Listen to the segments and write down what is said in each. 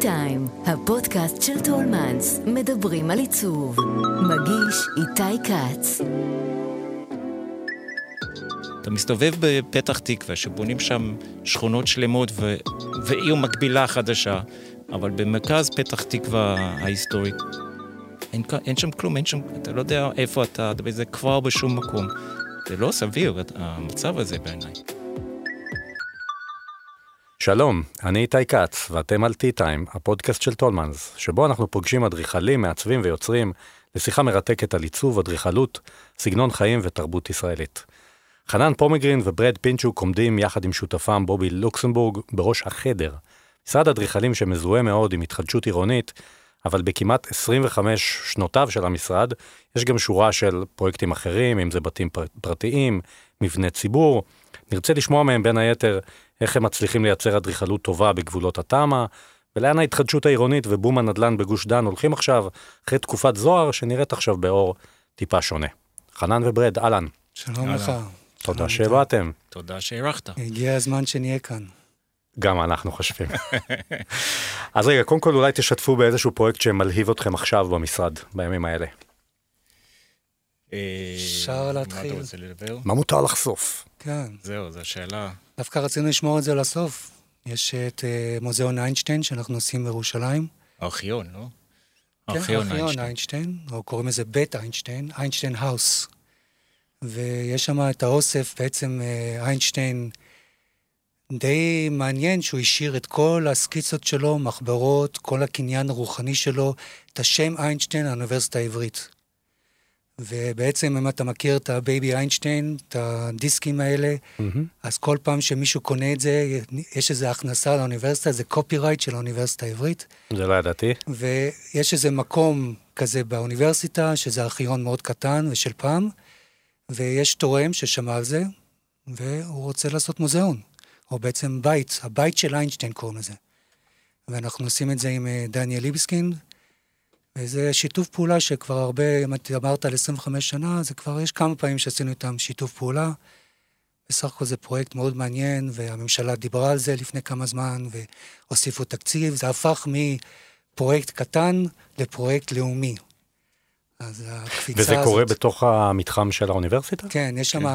טיים, הפודקאסט של טולמנס, מדברים על עיצוב. מגיש איתי כץ. אתה מסתובב בפתח תקווה, שבונים שם שכונות שלמות ו... ועיר מקבילה חדשה, אבל במרכז פתח תקווה ההיסטורית, אין, אין שם כלום, אין שם, אתה לא יודע איפה אתה, וזה כבר בשום מקום. זה לא סביר, המצב הזה בעיניי. שלום, אני איתי כץ, ואתם על T-Time, הפודקאסט של טולמנס, שבו אנחנו פוגשים אדריכלים, מעצבים ויוצרים לשיחה מרתקת על עיצוב, אדריכלות, סגנון חיים ותרבות ישראלית. חנן פומגרין וברד פינצ'וק עומדים יחד עם שותפם בובי לוקסמבורג בראש החדר, משרד אדריכלים שמזוהה מאוד עם התחדשות עירונית, אבל בכמעט 25 שנותיו של המשרד, יש גם שורה של פרויקטים אחרים, אם זה בתים פרטיים, מבני ציבור. נרצה לשמוע מהם בין היתר איך הם מצליחים לייצר אדריכלות טובה בגבולות התמ"א, ולאן ההתחדשות העירונית ובום הנדל"ן בגוש דן הולכים עכשיו, אחרי תקופת זוהר שנראית עכשיו באור טיפה שונה. חנן וברד, אהלן. שלום לך. תודה שבאתם. תודה שאירחת. הגיע הזמן שנהיה כאן. גם אנחנו חושבים. אז רגע, קודם כל אולי תשתפו באיזשהו פרויקט שמלהיב אתכם עכשיו במשרד, בימים האלה. אפשר להתחיל. מה אתה רוצה לדבר? מה מותר לחשוף? כן. זהו, זו השאלה. דווקא רצינו לשמור את זה לסוף. יש את uh, מוזיאון איינשטיין שאנחנו עושים בירושלים. ארכיון, לא? כן, ארכיון איינשטיין, או קוראים לזה בית איינשטיין, איינשטיין האוס. ויש שם את האוסף, בעצם uh, איינשטיין די מעניין שהוא השאיר את כל הסקיצות שלו, מחברות, כל הקניין הרוחני שלו, את השם איינשטיין, האוניברסיטה העברית. ובעצם אם אתה מכיר את ה Baby Einstein, את הדיסקים האלה, mm-hmm. אז כל פעם שמישהו קונה את זה, יש איזו הכנסה לאוניברסיטה, זה copyright של האוניברסיטה העברית. זה לא ידעתי. ויש איזה מקום כזה באוניברסיטה, שזה ארכיון מאוד קטן ושל פעם, ויש תורם ששמע על זה, והוא רוצה לעשות מוזיאון, או בעצם בית, הבית של איינשטיין קוראים לזה. ואנחנו עושים את זה עם אה, דניאל ליבסקין, וזה שיתוף פעולה שכבר הרבה, אם את אמרת על 25 שנה, זה כבר, יש כמה פעמים שעשינו איתם שיתוף פעולה. בסך הכל זה פרויקט מאוד מעניין, והממשלה דיברה על זה לפני כמה זמן, והוסיפו תקציב. זה הפך מפרויקט קטן לפרויקט לאומי. אז הקפיצה וזה הזאת... וזה קורה בתוך המתחם של האוניברסיטה? כן, יש שם כן.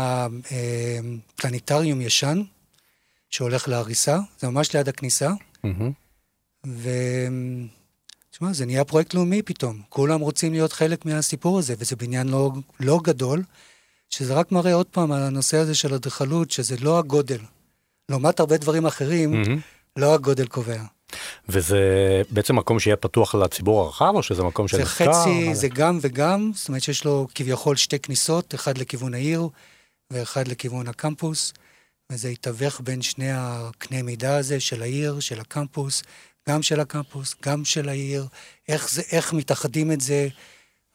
אה, פלניטריום ישן, שהולך להריסה, זה ממש ליד הכניסה. Mm-hmm. ו... תשמע, זה נהיה פרויקט לאומי פתאום. כולם רוצים להיות חלק מהסיפור הזה, וזה בניין לא, לא גדול, שזה רק מראה עוד פעם על הנושא הזה של אדריכלות, שזה לא הגודל. לעומת הרבה דברים אחרים, mm-hmm. לא הגודל קובע. וזה בעצם מקום שיהיה פתוח לציבור הרחב, או שזה מקום של זה חצי, זה גם וגם, זאת אומרת שיש לו כביכול שתי כניסות, אחד לכיוון העיר ואחד לכיוון הקמפוס, וזה יתווך בין שני הקנה מידה הזה של העיר, של הקמפוס, גם של הקמפוס, גם של העיר, איך, זה, איך מתאחדים את זה.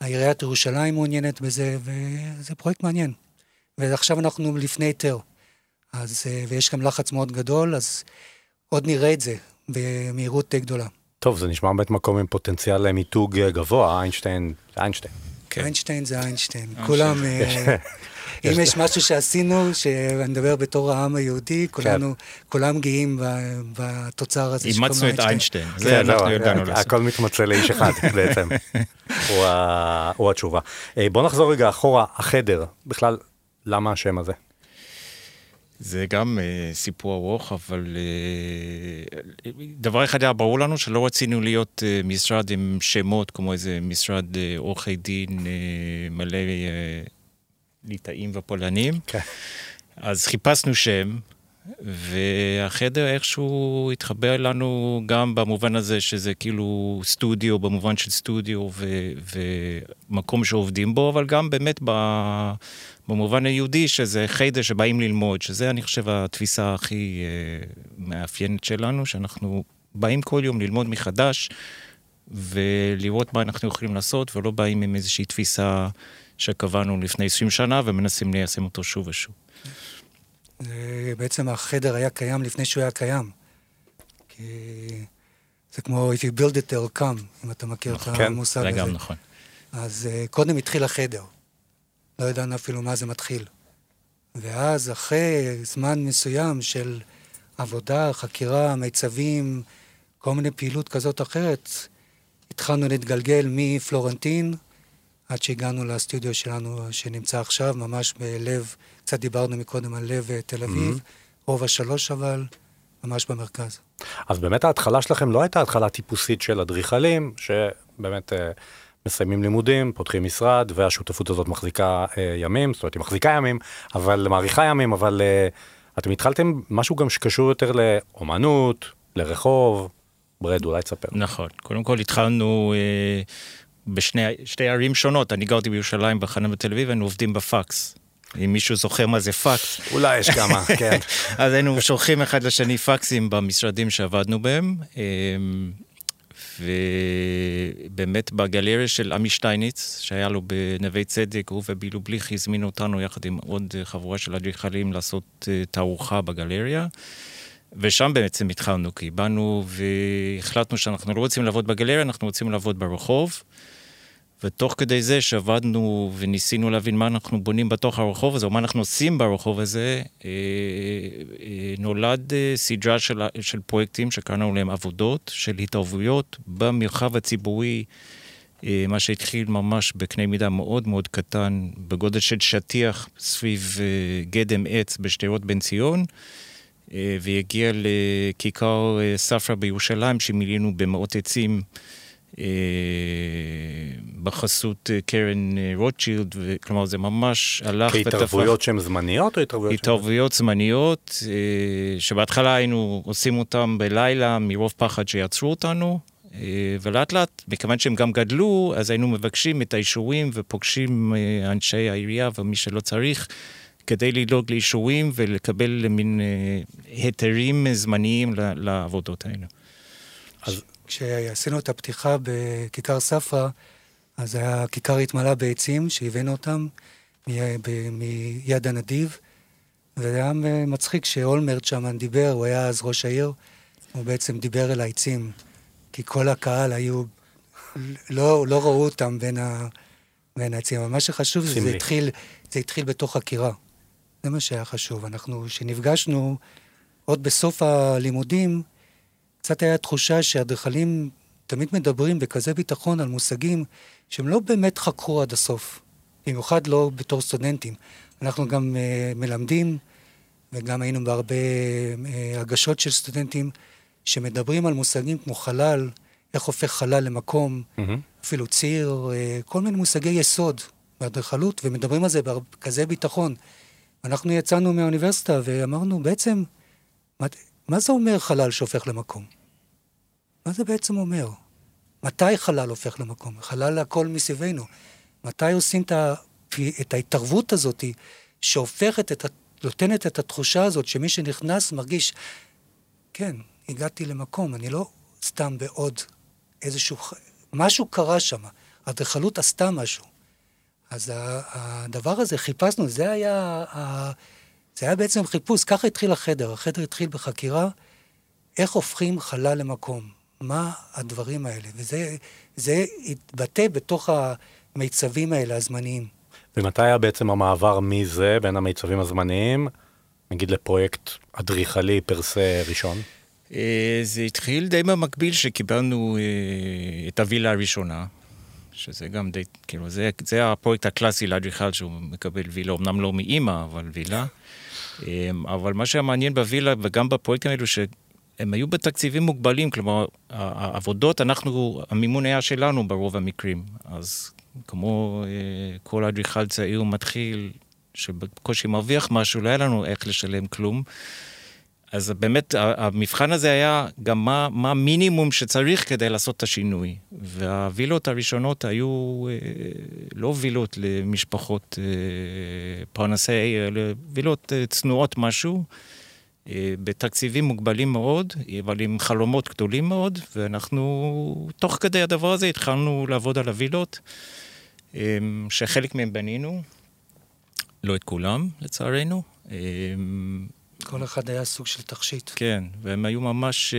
העיריית ירושלים מעוניינת בזה, וזה פרויקט מעניין. ועכשיו אנחנו לפני היתר, אז, אה, ויש גם לחץ מאוד גדול, אז עוד נראה את זה במהירות די גדולה. טוב, זה נשמע באמת מקום עם פוטנציאל למיתוג גבוה, איינשטיין זה איינשטיין. כן. איינשטיין זה איינשטיין. כולם... אה, אם יש משהו שעשינו, שאני מדבר בתור העם היהודי, כולנו, כולם גאים בתוצר הזה אימצנו את איינשטיין, זה כן, אנחנו לא, ידענו לעשות. הכל מתמצא לאיש אחד בעצם, הוא התשובה. אה, בוא נחזור רגע אחורה, החדר, בכלל, למה השם הזה? זה גם uh, סיפור ארוך, אבל uh, דבר אחד היה ברור לנו, שלא רצינו להיות uh, משרד עם שמות, כמו איזה משרד uh, עורכי דין uh, מלא uh, ליטאים ופולנים. כן. אז חיפשנו שם, והחדר איכשהו התחבר לנו גם במובן הזה שזה כאילו סטודיו, במובן של סטודיו ו- ומקום שעובדים בו, אבל גם באמת ב- במובן היהודי שזה חדר שבאים ללמוד, שזה אני חושב התפיסה הכי uh, מאפיינת שלנו, שאנחנו באים כל יום ללמוד מחדש ולראות מה אנחנו יכולים לעשות, ולא באים עם איזושהי תפיסה שקבענו לפני 20 שנה ומנסים ליישם אותו שוב ושוב. בעצם החדר היה קיים לפני שהוא היה קיים. כי זה כמו If you build it, they'll come, אם אתה מכיר נכון, את המושג כן, הזה. זה גם נכון. אז uh, קודם התחיל החדר. לא ידענו אפילו מה זה מתחיל. ואז אחרי זמן מסוים של עבודה, חקירה, מיצבים, כל מיני פעילות כזאת או אחרת. התחלנו להתגלגל מפלורנטין עד שהגענו לסטודיו שלנו שנמצא עכשיו, ממש בלב, קצת דיברנו מקודם על לב אה, תל אביב, mm-hmm. רוב השלוש אבל, ממש במרכז. אז באמת ההתחלה שלכם לא הייתה התחלה טיפוסית של אדריכלים, שבאמת אה, מסיימים לימודים, פותחים משרד, והשותפות הזאת מחזיקה אה, ימים, זאת אומרת, היא מחזיקה ימים, אבל מאריכה ימים, אבל אה, אתם התחלתם משהו גם שקשור יותר לאומנות, לרחוב, ברד, אולי תספר. נכון, קודם כל התחלנו אה, בשתי ערים שונות, אני גרתי בירושלים, בחנה בתל אביב, היינו עובדים בפקס. אם מישהו זוכר מה זה פקס. אולי יש כמה, כן. אז היינו שולחים אחד לשני פקסים במשרדים שעבדנו בהם. אה, ובאמת בגלריה של עמי שטייניץ, שהיה לו בנווה צדק, הוא ובילו בליך הזמינו אותנו יחד עם עוד חבורה של אדריכלים לעשות אה, תערוכה בגלריה. ושם בעצם התחלנו, כי באנו והחלטנו שאנחנו לא רוצים לעבוד בגלריה, אנחנו רוצים לעבוד ברחוב. ותוך כדי זה שעבדנו וניסינו להבין מה אנחנו בונים בתוך הרחוב הזה, או מה אנחנו עושים ברחוב הזה, אה, אה, נולד אה, סדרה של, של פרויקטים שקראנו להם עבודות, של התערבויות במרחב הציבורי, מה שהתחיל ממש בקנה מידה מאוד מאוד קטן, בגודל של שטיח סביב גדם עץ בשדרות בן ציון. והגיע לכיכר ספרא בירושלים, שמילאנו במאות עצים בחסות אה, קרן אה, רוטשילד, כלומר זה ממש הלך ותפח. כהתערבויות שהן זמניות או התערבויות? התערבויות זמניות, שבהתחלה היינו עושים אותן בלילה מרוב פחד שיעצרו אותנו, ולאט לאט, מכיוון שהם גם גדלו, אז היינו מבקשים את האישורים ופוגשים אנשי העירייה ומי שלא צריך. כדי לדאוג לאישורים ולקבל מין היתרים זמניים לעבודות האלה. אז כשעשינו את הפתיחה בכיכר ספרא, אז היה כיכר התמלא בעצים שהבאנו אותם מיד הנדיב, וזה היה מצחיק שאולמרט שם דיבר, הוא היה אז ראש העיר, הוא בעצם דיבר אל העצים, כי כל הקהל היו, לא, לא ראו אותם בין, ה, בין העצים, אבל מה שחשוב זה זה התחיל, זה התחיל בתוך חקירה. זה מה שהיה חשוב. אנחנו, כשנפגשנו, עוד בסוף הלימודים, קצת היה תחושה שאדריכלים תמיד מדברים בכזה ביטחון על מושגים שהם לא באמת חקרו עד הסוף, במיוחד לא בתור סטודנטים. אנחנו גם uh, מלמדים, וגם היינו בהרבה uh, הגשות של סטודנטים, שמדברים על מושגים כמו חלל, איך הופך חלל למקום, mm-hmm. אפילו ציר, uh, כל מיני מושגי יסוד באדריכלות, ומדברים על זה בכזה ביטחון. אנחנו יצאנו מהאוניברסיטה ואמרנו, בעצם, מה, מה זה אומר חלל שהופך למקום? מה זה בעצם אומר? מתי חלל הופך למקום? חלל הכל מסביבנו. מתי עושים את, ה... את ההתערבות הזאת שהופכת, את ה... נותנת את התחושה הזאת שמי שנכנס מרגיש, כן, הגעתי למקום, אני לא סתם בעוד איזשהו... משהו קרה שם, האדריכלות עשתה משהו. אז הדבר הזה, חיפשנו, זה היה, זה היה בעצם חיפוש, ככה התחיל החדר. החדר התחיל בחקירה, איך הופכים חלל למקום. מה הדברים האלה, וזה התבטא בתוך המיצבים האלה, הזמניים. ומתי היה בעצם המעבר מזה, בין המיצבים הזמניים, נגיד לפרויקט אדריכלי פרסה ראשון? אה, זה התחיל די במקביל שקיבלנו אה, את הווילה הראשונה, שזה גם די, כאילו, זה, זה הפרויקט הקלאסי לאדריכל שהוא מקבל וילה, אמנם לא מאימא, אבל וילה. אה, אבל מה שהיה מעניין בווילה וגם בפרויקטים האלו, הם היו בתקציבים מוגבלים, כלומר, העבודות, אנחנו, המימון היה שלנו ברוב המקרים. אז כמו אה, כל אדריכל צעיר מתחיל, שבקושי מרוויח משהו, לא היה לנו איך לשלם כלום. אז באמת, המבחן הזה היה גם מה, מה המינימום שצריך כדי לעשות את השינוי. והווילות הראשונות היו אה, לא וילות למשפחות אה, פרנסי אלא וילות צנועות משהו. אה, בתקציבים מוגבלים מאוד, אבל עם חלומות גדולים מאוד, ואנחנו, תוך כדי הדבר הזה התחלנו לעבוד על הווילות, אה, שחלק מהם בנינו, לא את כולם, לצערנו. אה, כל אחד היה סוג של תכשיט. כן, והם היו ממש...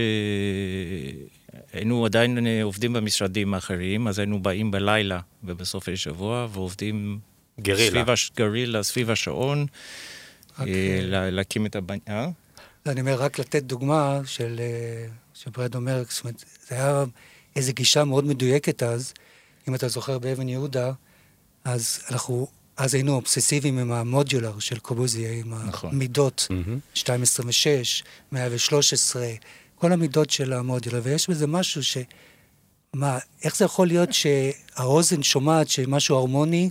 היינו עדיין עובדים במשרדים האחרים, אז היינו באים בלילה ובסופי שבוע, ועובדים... גרילה. סביב, הש... גרילה, סביב השעון. Okay. להקים את הבניין. אני אומר, רק לתת דוגמה של, אה, שברד אומר, זאת אומרת, זה היה איזו גישה מאוד מדויקת אז, אם אתה זוכר באבן יהודה, אז אנחנו, אז היינו אובססיביים עם המודולר של קובוזי, עם נכון. המידות, mm-hmm. 226, 113, כל המידות של המודולר, ויש בזה משהו ש... מה, איך זה יכול להיות שהאוזן שומעת שמשהו הרמוני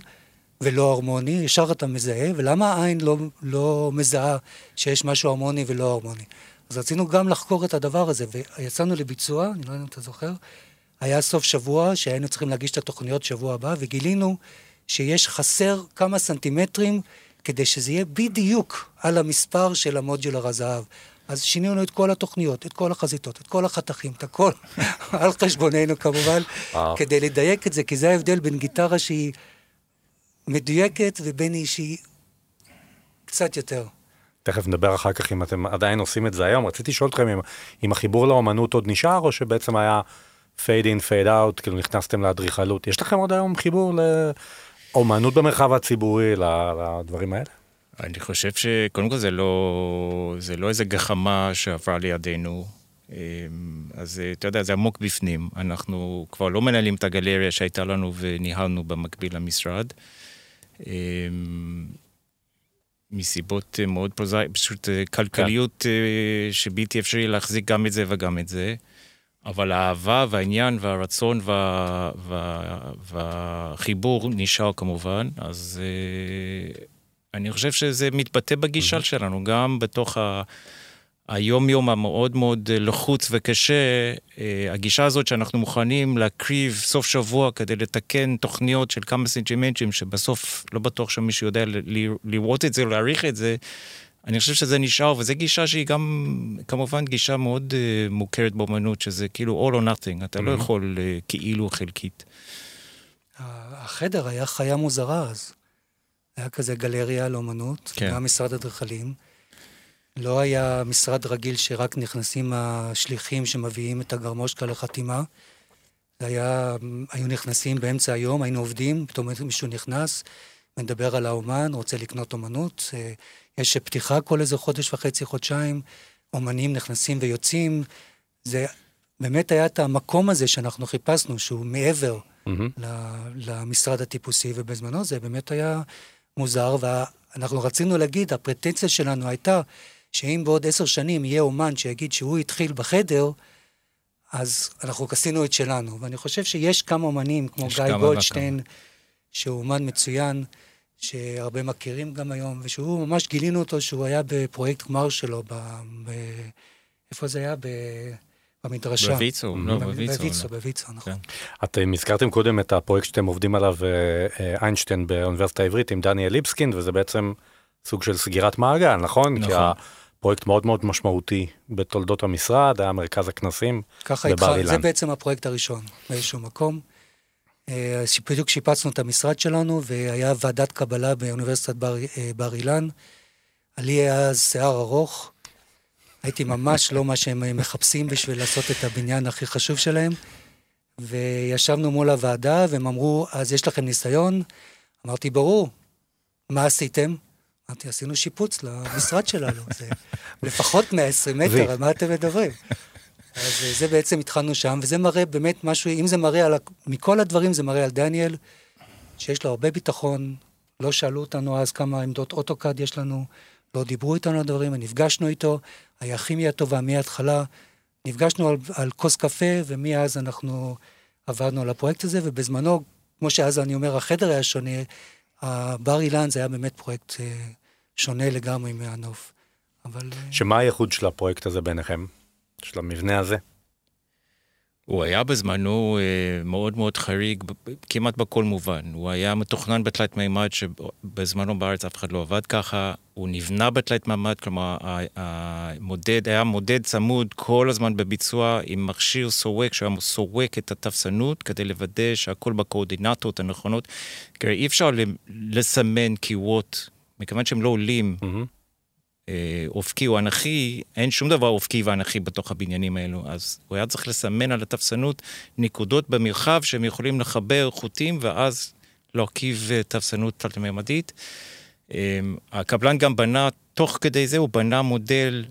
ולא הרמוני, ישר אתה מזהה, ולמה העין לא, לא מזהה שיש משהו הרמוני ולא הרמוני? אז רצינו גם לחקור את הדבר הזה, ויצאנו לביצוע, אני לא יודע אם אתה זוכר, היה סוף שבוע שהיינו צריכים להגיש את התוכניות שבוע הבא, וגילינו שיש חסר כמה סנטימטרים כדי שזה יהיה בדיוק על המספר של המודולר הזהב. אז שינינו את כל התוכניות, את כל החזיתות, את כל החתכים, את הכל, על חשבוננו כמובן, כדי לדייק את זה, כי זה ההבדל בין גיטרה שהיא מדויקת ובין שהיא קצת יותר. תכף נדבר אחר כך אם אתם עדיין עושים את זה היום. רציתי לשאול אתכם אם, אם החיבור לאומנות עוד נשאר, או שבעצם היה fade in, fade out, כאילו נכנסתם לאדריכלות. יש לכם עוד היום חיבור לאומנות במרחב הציבורי, לדברים האלה? אני חושב שקודם כל זה לא, זה לא איזה גחמה שעברה לידינו. אמ, אז אתה יודע, זה עמוק בפנים. אנחנו כבר לא מנהלים את הגלריה שהייתה לנו וניהלנו במקביל למשרד. אמ, מסיבות מאוד פרוזאיות, פשוט אה, כלכליות כן. אה, שבלתי אפשרי להחזיק גם את זה וגם את זה. אבל האהבה והעניין והרצון וה, וה, והחיבור נשאר כמובן, אז uh, אני חושב שזה מתבטא בגישה שלנו, גם בתוך ה... היום-יום המאוד מאוד לחוץ וקשה, אה, הגישה הזאת שאנחנו מוכנים להקריב סוף שבוע כדי לתקן תוכניות של כמה סנטימנטים, שבסוף לא בטוח שמישהו יודע לראות את זה, להעריך את זה, אני חושב שזה נשאר, וזו גישה שהיא גם, כמובן, גישה מאוד uh, מוכרת באמנות, שזה כאילו all or nothing, אתה mm-hmm. לא יכול uh, כאילו חלקית. החדר היה חיה מוזרה אז. היה כזה גלריה לאמנות, כן. גם משרד אדריכלים. לא היה משרד רגיל שרק נכנסים השליחים שמביאים את הגרמושקה לחתימה. זה היה, היו נכנסים באמצע היום, היינו עובדים, פתאום מישהו נכנס, מדבר על האומן, רוצה לקנות אומנות. אה, יש פתיחה כל איזה חודש וחצי, חודשיים, אומנים נכנסים ויוצאים. זה באמת היה את המקום הזה שאנחנו חיפשנו, שהוא מעבר mm-hmm. למשרד הטיפוסי, ובזמנו זה באמת היה מוזר, ואנחנו רצינו להגיד, הפרטנציה שלנו הייתה שאם בעוד עשר שנים יהיה אומן שיגיד שהוא התחיל בחדר, אז אנחנו עשינו את שלנו. ואני חושב שיש כמה אומנים, כמו גיא גולדשטיין, שהוא אומן מצוין, שהרבה מכירים גם היום, ושהוא, ממש גילינו אותו שהוא היה בפרויקט גמר שלו, ב... ב... איפה זה היה? ב... במדרשה. בוויצו, לא, בוויצו. בוויצו, בוויצו, נכון. כן. אתם הזכרתם קודם את הפרויקט שאתם עובדים עליו, אה, אה, איינשטיין באוניברסיטה העברית עם דניאל ליבסקין, וזה בעצם סוג של סגירת מעגל, נכון? נכון. כי הפרויקט מאוד מאוד משמעותי בתולדות המשרד, היה מרכז הכנסים בבר אילן. זה בעצם הפרויקט הראשון באיזשהו מקום. אה, בדיוק שיפצנו את המשרד שלנו, והיה ועדת קבלה באוניברסיטת בר, אה, בר אילן. לי היה שיער ארוך, הייתי ממש לא מה שהם מחפשים בשביל לעשות את הבניין הכי חשוב שלהם. וישבנו מול הוועדה, והם אמרו, אז יש לכם ניסיון? אמרתי, ברור. מה עשיתם? אמרתי, עשינו שיפוץ למשרד שלנו, זה לפחות 120 מטר, על מה אתם מדברים? אז אה, זה בעצם התחלנו שם, וזה מראה באמת משהו, אם זה מראה על, מכל הדברים זה מראה על דניאל, שיש לו הרבה ביטחון, לא שאלו אותנו אז כמה עמדות אוטוקאד יש לנו, לא דיברו איתנו על הדברים, נפגשנו איתו, היה כימיה טובה מההתחלה, נפגשנו על, על כוס קפה, ומאז אנחנו עברנו על הפרויקט הזה, ובזמנו, כמו שאז אני אומר, החדר היה שונה, בר אילן זה היה באמת פרויקט אה, שונה לגמרי מהנוף. אבל... אה, שמה הייחוד של הפרויקט הזה ביניכם? של המבנה הזה? הוא היה בזמנו אה, מאוד מאוד חריג, כמעט בכל מובן. הוא היה מתוכנן בתלת מימד, שבזמנו בארץ אף אחד לא עבד ככה. הוא נבנה בתלת מימד, כלומר, המודד, היה מודד צמוד כל הזמן בביצוע עם מכשיר סורק, שהיה סורק את התפסנות כדי לוודא שהכל בקואורדינטות הנכונות. כי אי אפשר לסמן קירות, מכיוון שהם לא עולים. Mm-hmm. אופקי או אנכי, אין שום דבר אופקי ואנכי בתוך הבניינים האלו. אז הוא היה צריך לסמן על התפסנות נקודות במרחב שהם יכולים לחבר חוטים ואז להרכיב אה, תפסנות תלת-ממדית. אה, הקבלן גם בנה, תוך כדי זה הוא בנה מודל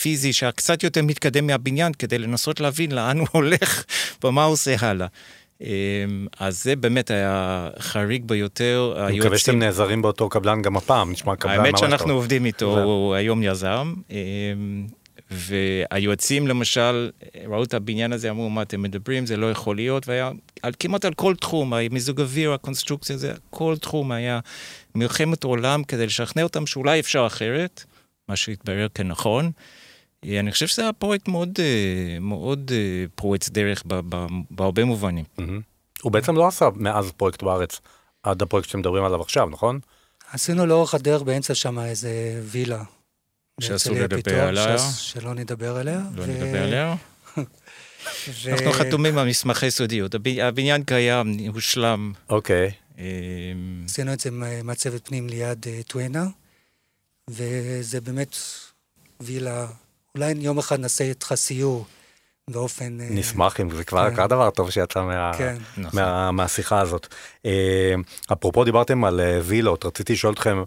פיזי שהיה קצת יותר מתקדם מהבניין כדי לנסות להבין לאן הוא הולך ומה הוא עושה הלאה. אמ, אז זה באמת היה חריג ביותר. אני מקווה שאתם נעזרים באותו קבלן גם הפעם, נשמע קבלן ממש טוב. האמת שאנחנו עובדים איתו, הוא היום יזם. אמ, והיועצים למשל, ראו את הבניין הזה, אמרו, מה אתם מדברים, זה לא יכול להיות, והיה על, כמעט על כל תחום, מיזוג אוויר, הקונסטרוקציה, זה, כל תחום היה מלחמת עולם כדי לשכנע אותם שאולי אפשר אחרת, מה שהתברר כנכון. אני חושב שזה היה פרויקט מאוד, אה, מאוד אה, פורץ דרך בהרבה מובנים. הוא בעצם לא עשה מאז פרויקט בארץ, עד הפרויקט שאתם מדברים עליו עכשיו, נכון? עשינו לאורך הדרך באמצע שם איזה וילה. שאסור לדבר עליה. שלא נדבר עליה. לא נדבר עליה. אנחנו חתומים על מסמכי סודיות, הבניין קיים, הושלם. אוקיי. אמ, עשינו את זה מעצבת פנים ליד אה, טואנה, וזה באמת וילה, אולי יום אחד נעשה איתך סיור. באופן... אה, נשמח אם זה כבר כן. דבר טוב שיצא מה, כן. מה, נכון. מהשיחה הזאת. אה, אפרופו דיברתם על וילות, רציתי לשאול אתכם,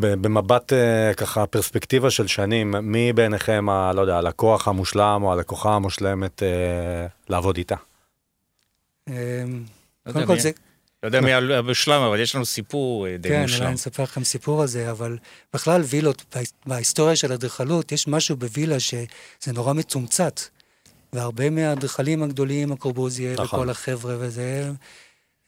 במבט אה, ככה פרספקטיבה של שנים, מי בעיניכם, ה, לא יודע, הלקוח המושלם או הלקוחה המושלמת אה, לעבוד איתה? לא קודם כל זה... לא יודע מי המושלם, אבל יש לנו סיפור אה, די כן, מושלם. כן, אולי נספר לכם סיפור על זה, אבל בכלל וילות, בהיסטוריה של אדריכלות, יש משהו בווילה שזה נורא מצומצת. והרבה מהאדריכלים הגדולים, הקורבוזיה נכון. וכל החבר'ה וזה,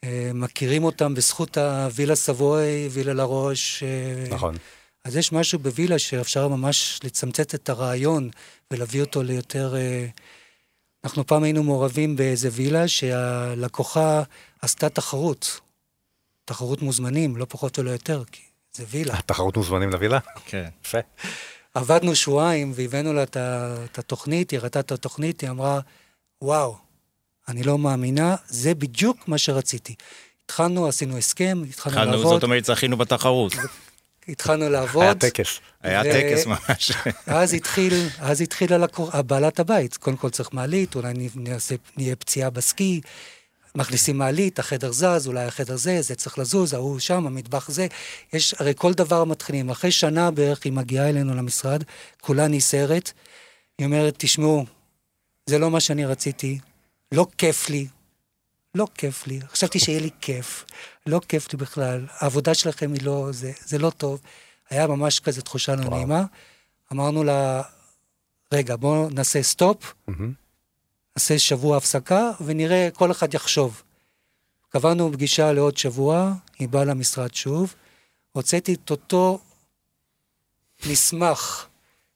אה, מכירים אותם בזכות הווילה סבוי, וילה לראש. אה, נכון. אז יש משהו בווילה שאפשר ממש לצמצת את הרעיון ולהביא אותו ליותר... אה, אנחנו פעם היינו מעורבים באיזה וילה שהלקוחה עשתה תחרות. תחרות מוזמנים, לא פחות ולא יותר, כי זה וילה. תחרות מוזמנים לווילה? כן. יפה. עבדנו שבועיים והבאנו לה את התוכנית, היא ראתה את התוכנית, היא אמרה, וואו, אני לא מאמינה, זה בדיוק מה שרציתי. התחלנו, עשינו הסכם, התחלנו לעבוד. התחלנו, זאת אומרת, זכינו בתחרות. התחלנו לעבוד. היה טקס. היה טקס ממש. אז התחיל, אז התחיל בעלת הבית. קודם כל צריך מעלית, אולי נעשה, נהיה פציעה בסקי, מכניסים מעלית, החדר זז, אולי החדר זה, זה צריך לזוז, ההוא שם, המטבח זה. יש, הרי כל דבר מתחילים. אחרי שנה בערך היא מגיעה אלינו למשרד, כולה נסערת. היא אומרת, תשמעו, זה לא מה שאני רציתי, לא כיף לי, לא כיף לי. חשבתי שיהיה לי כיף, לא כיף לי בכלל. העבודה שלכם היא לא, זה, זה לא טוב. היה ממש כזה תחושה לא נעימה. אמרנו לה, רגע, בואו נעשה סטופ, mm-hmm. נעשה שבוע הפסקה, ונראה, כל אחד יחשוב. קבענו פגישה לעוד שבוע, היא באה למשרד שוב, הוצאתי את אותו מסמך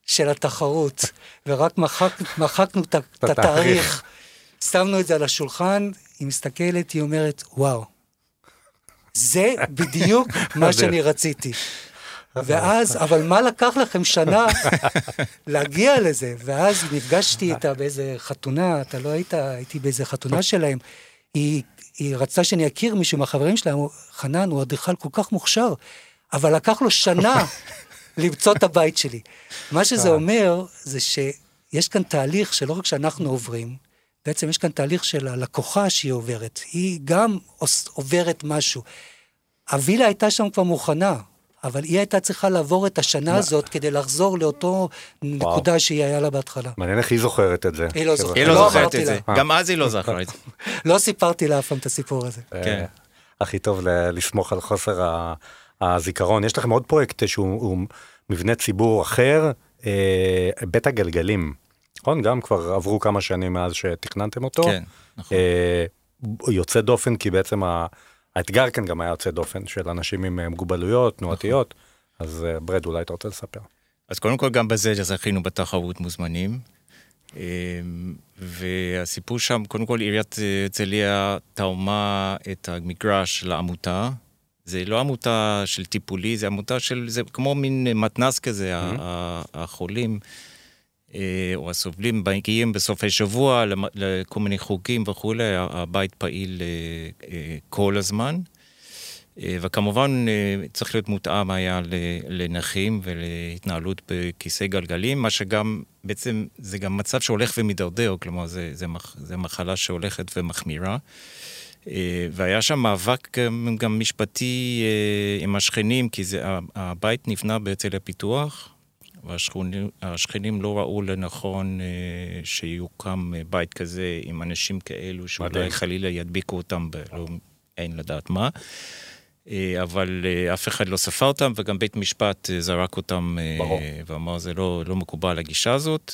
של התחרות, ורק מחק, מחקנו את התאריך. שמנו את זה על השולחן, היא מסתכלת, היא אומרת, וואו, זה בדיוק מה שאני רציתי. ואז, אבל מה לקח לכם שנה להגיע לזה? ואז נפגשתי איתה באיזה חתונה, אתה לא היית, הייתי באיזה חתונה שלהם. היא, היא רצתה שאני אכיר מישהו מהחברים שלה, חנן, הוא אדריכל כל כך מוכשר, אבל לקח לו שנה למצוא את הבית שלי. מה שזה אומר, זה שיש כאן תהליך שלא רק שאנחנו עוברים, בעצם יש כאן תהליך של הלקוחה שהיא עוברת. היא גם עוברת משהו. הווילה הייתה שם כבר מוכנה, אבל היא הייתה צריכה לעבור את השנה הזאת כדי לחזור לאותו נקודה שהיא היה לה בהתחלה. מעניין איך היא זוכרת את זה. היא לא זוכרת, היא לא זוכרת את זה. גם אז היא לא זכרה את זה. לא סיפרתי לה אף פעם את הסיפור הזה. אה, כן. הכי טוב לסמוך על חוסר הזיכרון. יש לכם עוד פרויקט שהוא מבנה ציבור אחר, אה, בית הגלגלים. נכון? גם כבר עברו כמה שנים מאז שתכננתם אותו. כן, נכון. אה, יוצא דופן, כי בעצם האתגר כאן גם היה יוצא דופן של אנשים עם אה, מוגבלויות, תנועתיות. נכון. אז אה, ברד, אולי אתה רוצה לספר. אז קודם כל גם בזה זכינו בתחרות מוזמנים. והסיפור שם, קודם כל עיריית הרצליה תאומה את המגרש לעמותה. זה לא עמותה של טיפולי, זה עמותה של, זה כמו מין מתנס כזה, mm-hmm. החולים. אה, או הסובלים מגיעים בסופי שבוע לכל מיני חוגים וכולי, הבית פעיל אה, אה, כל הזמן. וכמובן צריך להיות מותאם היה לנכים ולהתנהלות בכיסא גלגלים, מה שגם, בעצם זה גם מצב שהולך ומידרדר, כלומר זה, זה, מח, זה מחלה שהולכת ומחמירה. והיה שם מאבק גם, גם משפטי עם השכנים, כי זה, הבית נבנה בהרצליה פיתוח, והשכנים לא ראו לנכון אה, שיוקם אה, בית כזה עם אנשים כאלו, שאולי. חלילה ידביקו אותם, ב- לא, אין לדעת מה. אה, אבל אף אחד לא ספר אותם, וגם בית משפט זרק אותם, ברור. ואמר, זה לא, לא מקובל הגישה הזאת.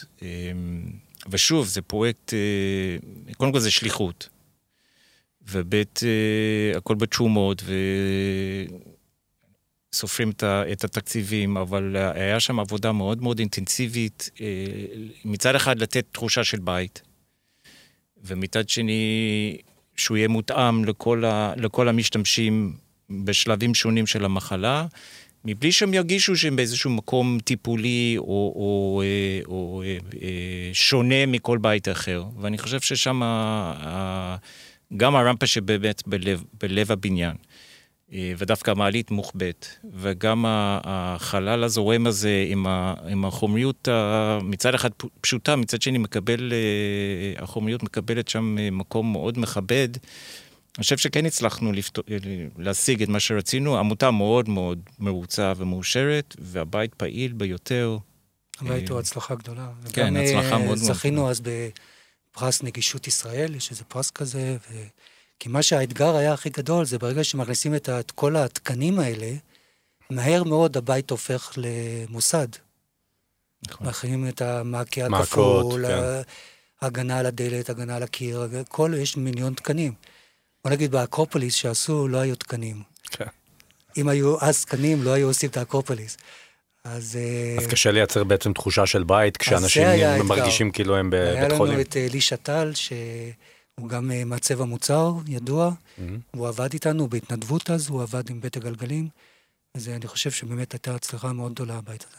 ושוב, זה פרויקט, קודם כל זה שליחות. וב' אה, הכל בתשומות, וסופרים את, התקציבים, אבל היה שם עבודה מאוד מאוד אינטנסיבית, אה, מצד אחד לתת תחושה של בית, ומצד שני, שהוא יהיה מותאם לכל, ה, לכל המשתמשים בשלבים שונים של המחלה, מבלי שהם ירגישו שהם באיזשהו מקום טיפולי או, או, אה, או אה, אה, שונה מכל בית אחר. ואני חושב ששם גם הרמפה שבאמת בלב, בלב הבניין, אה, ודווקא המעלית מוחבאת, וגם החלל הזורם הזה עם, ה, עם החומריות מצד אחד פשוטה, מצד שני מקבל, אה, החומריות מקבלת שם אה, מקום מאוד מכבד. אני חושב שכן הצלחנו לפתור, להשיג את מה שרצינו. עמותה מאוד מאוד מרוצה ומאושרת, והבית פעיל ביותר. הבית הוא הצלחה גדולה. כן, הצלחה אה, מאוד מאוד זכינו אז בפרס נגישות ישראל, יש איזה פרס כזה, ו... כי מה שהאתגר היה הכי גדול, זה ברגע שמכניסים את, כל התקנים האלה, מהר מאוד הבית הופך למוסד. נכון. מכינים את המעקה הכפול, כן. הגנה על הדלת, הגנה על הקיר, כל, יש מיליון תקנים. בוא נגיד באקרופוליס שעשו, לא היו תקנים. כן. אם היו אז תקנים, לא היו עושים את האקרופוליס. אז... אה, אז קשה לייצר בעצם תחושה של בית, כשאנשים היה. מרגישים כאילו הם היה בבית לנו חולים. את אה, לי שטל, שהוא גם אה, מעצב המוצר, ידוע. מהמם. הוא עבד איתנו בהתנדבות אז, הוא עבד עם בית הגלגלים. אז אני חושב שבאמת הייתה הצלחה מאוד גדולה הבית הזה.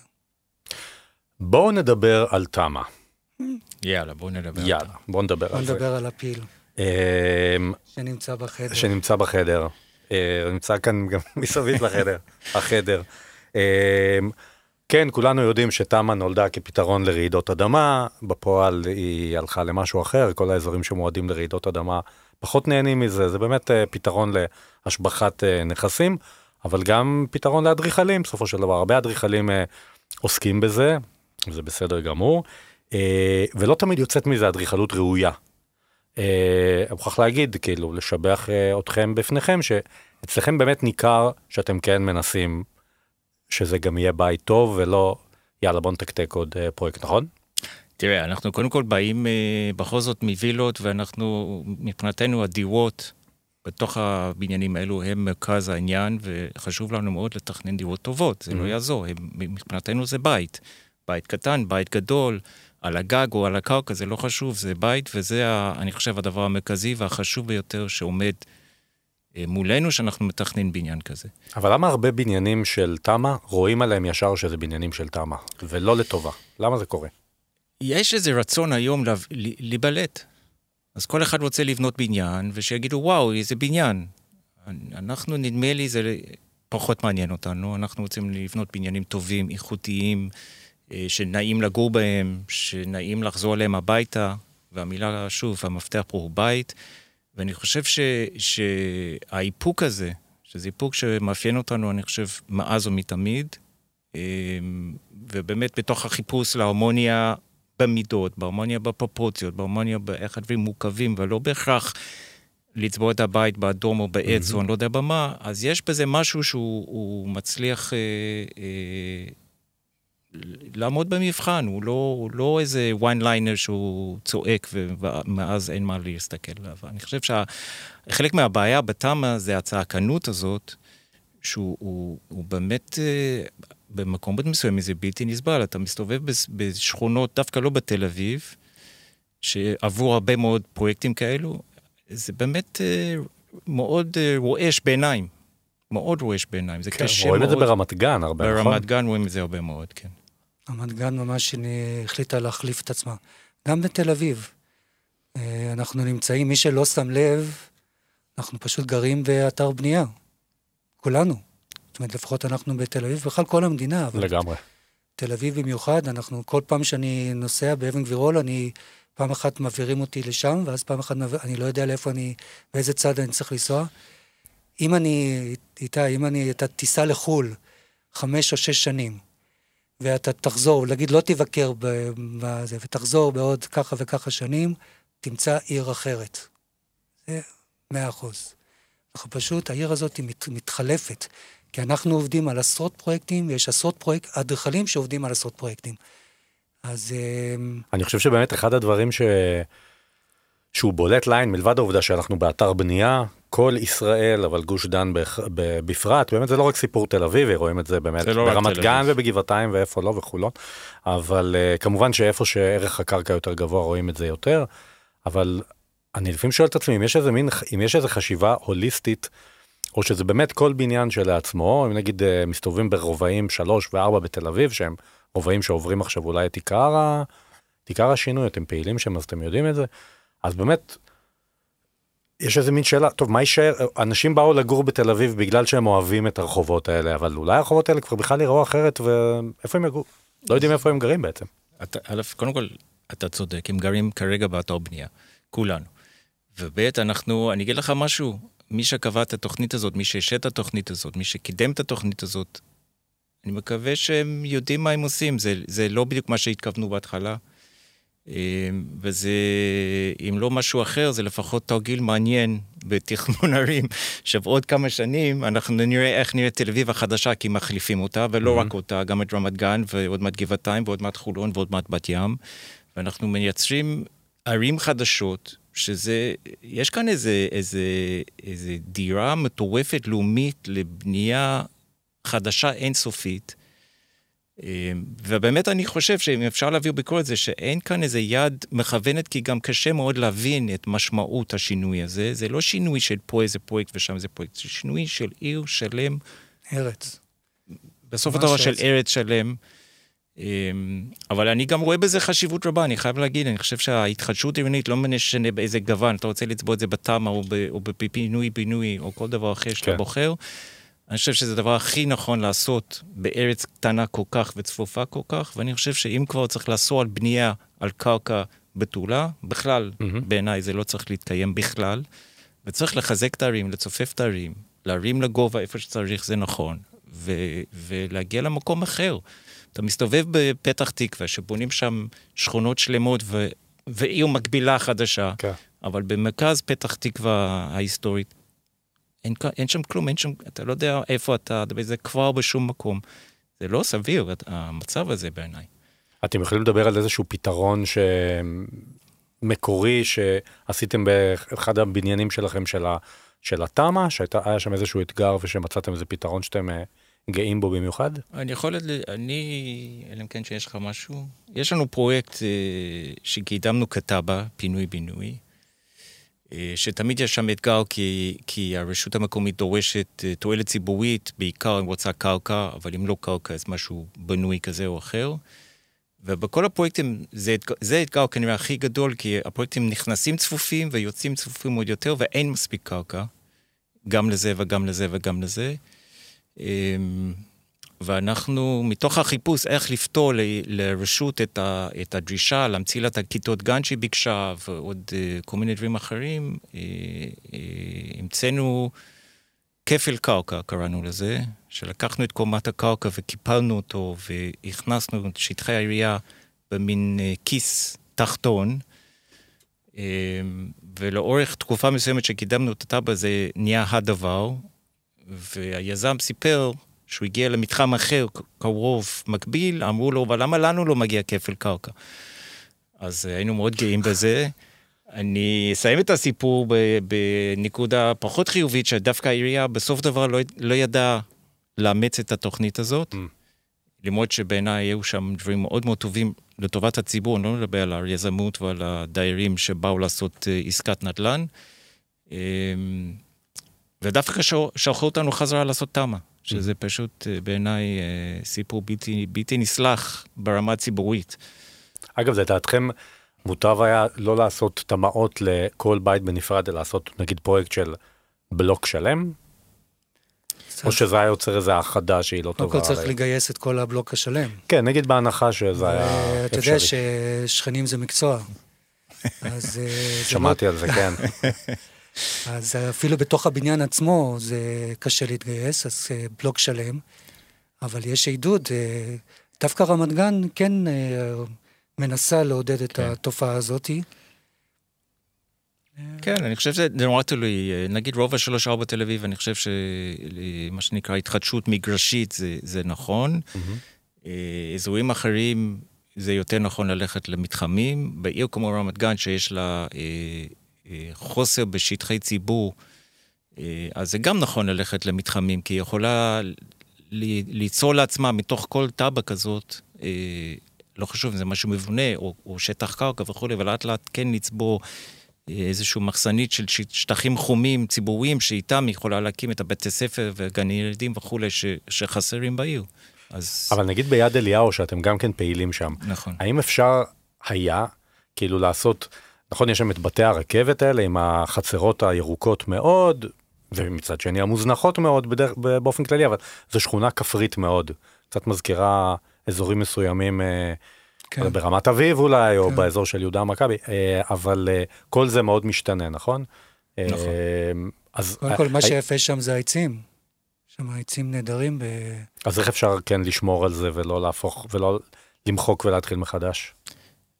בואו נדבר על תמה. יאללה, בואו נדבר. על יאללה, בואו נדבר בוא על זה. נדבר על הפיל אמ, שנמצא בחדר. שנמצא בחדר. אה, נמצא כאן גם מסביב לחדר, החדר. כן, כולנו יודעים שתמה נולדה כפתרון לרעידות אדמה, בפועל היא הלכה למשהו אחר, כל האזורים שמועדים לרעידות אדמה פחות נהנים מזה, זה באמת אה, פתרון להשבחת אה, נכסים, אבל גם פתרון לאדריכלים, בסופו של דבר, הרבה אדריכלים אה, עוסקים בזה, זה בסדר גמור, ולא תמיד יוצאת מזה אדריכלות ראויה. אני מוכרח להגיד, כאילו, לשבח אתכם בפניכם, שאצלכם באמת ניכר שאתם כן מנסים שזה גם יהיה בית טוב, ולא, יאללה, בוא נתקתק עוד אה, פרויקט, נכון? תראה, אנחנו קודם כל באים אה, בכל זאת מווילות, ואנחנו, מבחינתנו הדירות בתוך הבניינים האלו הם מרכז העניין, וחשוב לנו מאוד לתכנן דירות טובות, זה לא יעזור, הם, מבחינתנו זה בית. בית קטן, בית גדול, על הגג או על הקרקע, זה לא חשוב, זה בית, וזה, אני חושב, הדבר המרכזי והחשוב ביותר שעומד מולנו, שאנחנו מתכננים בניין כזה. אבל למה הרבה בניינים של תמה רואים עליהם ישר שזה בניינים של תמה, ולא לטובה? למה זה קורה? יש איזה רצון היום להיבלט. אז כל אחד רוצה לבנות בניין, ושיגידו, וואו, איזה בניין. אנחנו, נדמה לי, זה פחות מעניין אותנו. אנחנו רוצים לבנות בניינים טובים, איכותיים, אה, שנעים לגור בהם, שנעים לחזור אליהם הביתה, והמילה, שוב, המפתח פה הוא בית. ואני חושב ש, שהאיפוק הזה, שזה איפוק שמאפיין אותנו, אני חושב, מאז ומתמיד, אה, ובאמת בתוך החיפוש להרמוניה במידות, בהרמוניה בפרופורציות, בהרמוניה באיך הדברים מורכבים, ולא בהכרח לצבוע את הבית באדום או בעץ או אני לא יודע במה, אז יש בזה משהו שהוא הוא מצליח אה, אה, לעמוד במבחן, הוא לא, הוא לא איזה one liner שהוא צועק ומאז אין מה להסתכל עליו. אני חושב שחלק מהבעיה בתמ"א זה הצעקנות הזאת, שהוא הוא, הוא באמת, אה, במקומות מסוימים זה בלתי נסבל. אתה מסתובב בשכונות, דווקא לא בתל אביב, שעבור הרבה מאוד פרויקטים כאלו, זה באמת אה, מאוד אה, רועש בעיניים. מאוד רועש בעיניים, זה כן, קשה רואים מאוד. את זה ברמת גן הרבה, נכון? ברמת גן רואים את זה הרבה מאוד, כן. רמת גן ממש החליטה להחליף את עצמה. גם בתל אביב. אה, אנחנו נמצאים, מי שלא שם לב, אנחנו פשוט גרים באתר בנייה. כולנו. זאת אומרת, לפחות אנחנו בתל אביב, בכלל כל המדינה, אבל לגמרי. תל אביב במיוחד, אנחנו, כל פעם שאני נוסע באבן גבירול, אני, פעם אחת מעבירים אותי לשם, ואז פעם אחת מעביר, אני לא יודע לאיפה אני, באיזה צד אני צריך לנסוע. אם אני, איתי, אם אני, אתה תיסע לחו"ל חמש או שש שנים, ואתה תחזור, להגיד לא תבקר בזה, ותחזור בעוד ככה וככה שנים, תמצא עיר אחרת. זה מאה אחוז. אנחנו פשוט, העיר הזאת היא מת, מתחלפת, כי אנחנו עובדים על עשרות פרויקטים, ויש עשרות פרויקט, אדריכלים שעובדים על עשרות פרויקטים. אז... אמ, אני חושב שבאמת אחד הדברים ש... שהוא בולט לעין, מלבד העובדה שאנחנו באתר בנייה, כל ישראל, אבל גוש דן בפרט, באמת זה לא רק סיפור תל אביבי, רואים את זה באמת זה לא ברמת גן ובגבעתיים ואיפה לא וכולו, אבל uh, כמובן שאיפה שערך הקרקע יותר גבוה רואים את זה יותר, אבל אני לפעמים שואל את עצמי אם יש איזה מין, אם יש איזה חשיבה הוליסטית, או שזה באמת כל בניין שלעצמו, אם נגיד uh, מסתובבים ברובעים 3 ו-4 בתל אביב, שהם רובעים שעוברים עכשיו אולי את עיקר, ה... את עיקר השינוי, אתם פעילים שם אז אתם יודעים את זה, אז באמת, יש איזה מין שאלה, טוב, מה יישאר? אנשים באו לגור בתל אביב בגלל שהם אוהבים את הרחובות האלה, אבל אולי הרחובות האלה כבר בכלל יראו אחרת, ואיפה הם יגורו? לא יודעים איפה הם גרים בעצם. אתה, א', קודם כל, אתה צודק, הם גרים כרגע באתר בנייה, כולנו. וב', אנחנו, אני אגיד לך משהו, מי שקבע את התוכנית הזאת, מי שהשת את התוכנית הזאת, מי שקידם את התוכנית הזאת, אני מקווה שהם יודעים מה הם עושים, זה, זה לא בדיוק מה שהתכוונו בהתחלה. אמ, וזה, אם לא משהו אחר, זה לפחות תרגיל מעניין בתכנון ערים. עכשיו, עוד כמה שנים אנחנו נראה איך נראית תל אביב החדשה, כי מחליפים אותה, ולא mm-hmm. רק אותה, גם את רמת גן, ועוד מעט גבעתיים, ועוד מעט חולון, ועוד מעט בת ים. ואנחנו מייצרים ערים חדשות, שזה, יש כאן איזה, איזה, איזה דירה מטורפת לאומית לבנייה חדשה אינסופית. אמ, ובאמת אני חושב שאם אפשר להעביר ביקורת זה שאין כאן איזה יד מכוונת, כי גם קשה מאוד להבין את משמעות השינוי הזה. זה לא שינוי של פה איזה פרויקט ושם איזה פרויקט, זה שינוי של עיר שלם. ארץ. בסוף הדבר של ארץ שלם. אמ, אבל אני גם רואה בזה חשיבות רבה, אני חייב להגיד, אני חושב שההתחדשות עירונית לא משנה באיזה גוון, אתה רוצה לצבוע את זה בתמ"א או בפינוי-בינוי או כל דבר אחר שאתה כן. בוחר. אני חושב שזה הדבר הכי נכון לעשות בארץ קטנה כל כך וצפופה כל כך, ואני חושב שאם כבר צריך לאסור על בנייה על קרקע בתולה, בכלל, mm-hmm. בעיניי זה לא צריך להתקיים בכלל, וצריך לחזק את הערים, לצופף את הערים, להרים לגובה איפה שצריך, זה נכון, ו- ולהגיע למקום אחר. אתה מסתובב בפתח תקווה, שבונים שם שכונות שלמות ו- ועיר מקבילה חדשה, okay. כן. אבל במרכז פתח תקווה ההיסטורית, אין, אין שם כלום, אין שם, אתה לא יודע איפה אתה, וזה כבר בשום מקום. זה לא סביר, המצב הזה בעיניי. אתם יכולים לדבר על איזשהו פתרון שמקורי שעשיתם באחד הבניינים שלכם של, ה... של התמ"א, שהיה שם איזשהו אתגר ושמצאתם איזה פתרון שאתם אה, גאים בו במיוחד? אני יכול, אני, אלא אם כן שיש לך משהו, יש לנו פרויקט אה, שקידמנו כתב"ע, פינוי-בינוי, שתמיד יש שם אתגר כי, כי הרשות המקומית דורשת אה, תועלת ציבורית, בעיקר אם רוצה קרקע, אבל אם לא קרקע אז משהו בנוי כזה או אחר. ובכל הפרויקטים זה, זה אתגר כנראה הכי גדול, כי הפרויקטים נכנסים צפופים ויוצאים צפופים עוד יותר, ואין מספיק קרקע, גם לזה וגם לזה וגם לזה. ואנחנו, מתוך החיפוש איך לפתור ל, לרשות את, ה, את הדרישה, להמציא לה את הכיתות גן שהיא ביקשה, ועוד uh, כל מיני דברים אחרים, uh, uh, המצאנו כפל קרקע, קראנו לזה, שלקחנו את קומת הקרקע וקיפלנו אותו, והכנסנו את שטחי העירייה במין כיס תחתון. ולאורך תקופה מסוימת שקידמנו את הטאבה זה נהיה הדבר, והיזם סיפר שהוא הגיע למתחם אחר, קרוב, מקביל, אמרו לו, אבל למה לנו לא מגיע כפל קרקע? אז היינו מאוד גאים בזה. אני אסיים את הסיפור בנקודה פחות חיובית, שדווקא העירייה בסוף דבר לא, לא ידעה לאמץ את התוכנית הזאת. Mm. למרות שבעיניי היו שם דברים מאוד מאוד טובים לטובת הציבור, אני לא מדבר על היזמות ועל הדיירים שבאו לעשות אה, עסקת נדל"ן. אמ, ודווקא שלחו אותנו חזרה לעשות תמ"א. שזה mm. פשוט אה, בעיניי אה, סיפור בלתי, בלתי נסלח ברמה הציבורית. אגב, לדעתכם מוטב היה לא לעשות תמ"אות לכל בית בנפרד, אלא לעשות נגיד פרויקט של בלוק שלם? או שזה היה יוצר איזה האחדה שהיא לא טובה. קודם כל צריך לגייס את כל הבלוק השלם. כן, נגיד בהנחה שזה היה אפשרי. אתה יודע ששכנים זה מקצוע. שמעתי על זה, כן. אז אפילו בתוך הבניין עצמו זה קשה להתגייס, אז אה, בלוק שלם, אבל יש עידוד, אה, דווקא רמת גן כן אה, מנסה לעודד את כן. התופעה הזאת. כן, אני חושב שזה נורא תלוי. נגיד רובע 3-4 תל אביב, אני חושב שמה שנקרא התחדשות מגרשית זה, זה נכון. אה, אזורים אחרים זה יותר נכון ללכת למתחמים. בעיר כמו רמת גן, שיש לה חוסר בשטחי ציבור, אה, אז זה גם נכון ללכת למתחמים, כי היא יכולה ליצור לעצמה מתוך כל תב"ע כזאת, אה, לא חשוב אם זה משהו מבונה או, או שטח קרקע וכולי, אבל לאט לאט כן לצבור אה, איזושהי מחסנית של שטחים חומים ציבוריים, שאיתם היא יכולה להקים את הבתי ספר וגני ילדים וכולי ש, שחסרים בעיר. אז אבל נגיד ביד אליהו, שאתם גם כן פעילים שם, נכון. האם אפשר היה כאילו לעשות, נכון, יש שם את בתי הרכבת האלה עם החצרות הירוקות מאוד, ומצד שני המוזנחות מאוד בדרך, באופן כללי, אבל זו שכונה כפרית מאוד, קצת מזכירה אזורים מסוימים. אה, כן. ברמת אביב אולי, או כן. באזור של יהודה המכבי, אה, אבל אה, כל זה מאוד משתנה, נכון? נכון. אז, קודם כל, מה שיפה שם זה העצים. שם העצים נהדרים. ב... אז איך אפשר כן לשמור על זה ולא להפוך, ולא למחוק ולהתחיל מחדש?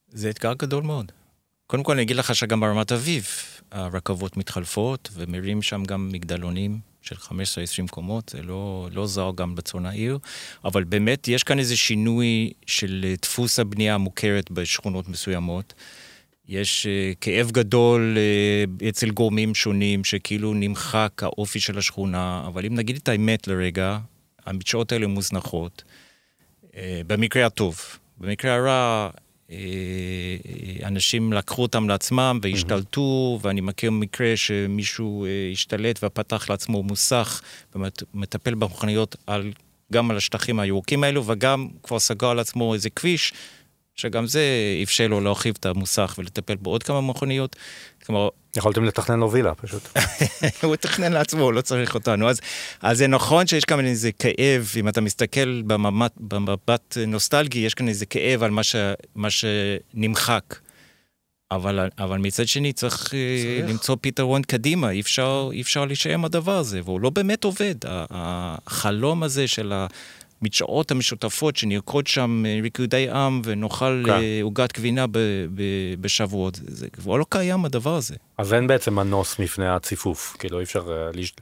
זה אתגר גדול מאוד. קודם כל אני אגיד לך שגם ברמת אביב הרכבות מתחלפות ומרים שם גם מגדלונים של 15-20 קומות, זה לא, לא זר גם בצפון העיר, אבל באמת יש כאן איזה שינוי של אה, דפוס הבנייה המוכרת בשכונות מסוימות. יש uh, כאב גדול uh, אצל גורמים שונים, שכאילו נמחק האופי של השכונה, אבל אם נגיד את האמת לרגע, המדשאות האלה מוזנחות, uh, במקרה הטוב. במקרה הרע, אנשים לקחו אותם לעצמם והשתלטו, ואני מכיר מקרה שמישהו אה, השתלט ופתח לעצמו מוסך ומטפל במכוניות על, גם על השטחים הירוקים האלו, וגם כבר סגר על עצמו איזה כביש, שגם זה אפשר לו להרחיב את המוסך ולטפל בעוד כמה מכוניות. כלומר, יכולתם לתכנן לו וילה פשוט. הוא תכנן לעצמו, לא צריך אותנו. אז, אז זה נכון שיש כאן איזה כאב, אם אתה מסתכל במבט, במבט נוסטלגי, יש כאן איזה כאב על מה, ש, מה שנמחק. אבל, אבל מצד שני צריך, צריך למצוא פתרון קדימה, אי אפשר, אי אפשר להישאר עם הדבר הזה, והוא לא באמת עובד. החלום הזה של המדשאות המשותפות, שנרקוד שם ריקודי עם ונאכל עוגת כן. גבינה ב, ב, בשבועות, זה כבר לא קיים הדבר הזה. אז אין בעצם מנוס מפני הציפוף, כאילו אי אפשר להש...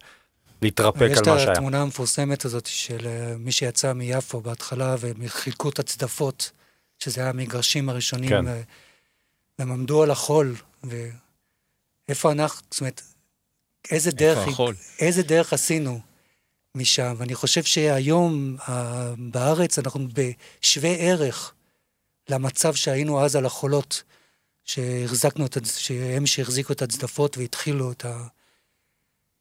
להתרפק על מה שהיה. יש את התמונה המפורסמת הזאת של מי שיצא מיפו בהתחלה וחילקו את הצדפות, שזה היה המגרשים הראשונים. כן. והם עמדו על החול, ואיפה אנחנו, זאת אומרת, איזה דרך, איזה דרך עשינו משם, ואני חושב שהיום בארץ אנחנו בשווה ערך למצב שהיינו אז על החולות, שהחזקנו את, שהם שהחזיקו את הצדפות והתחילו את ה...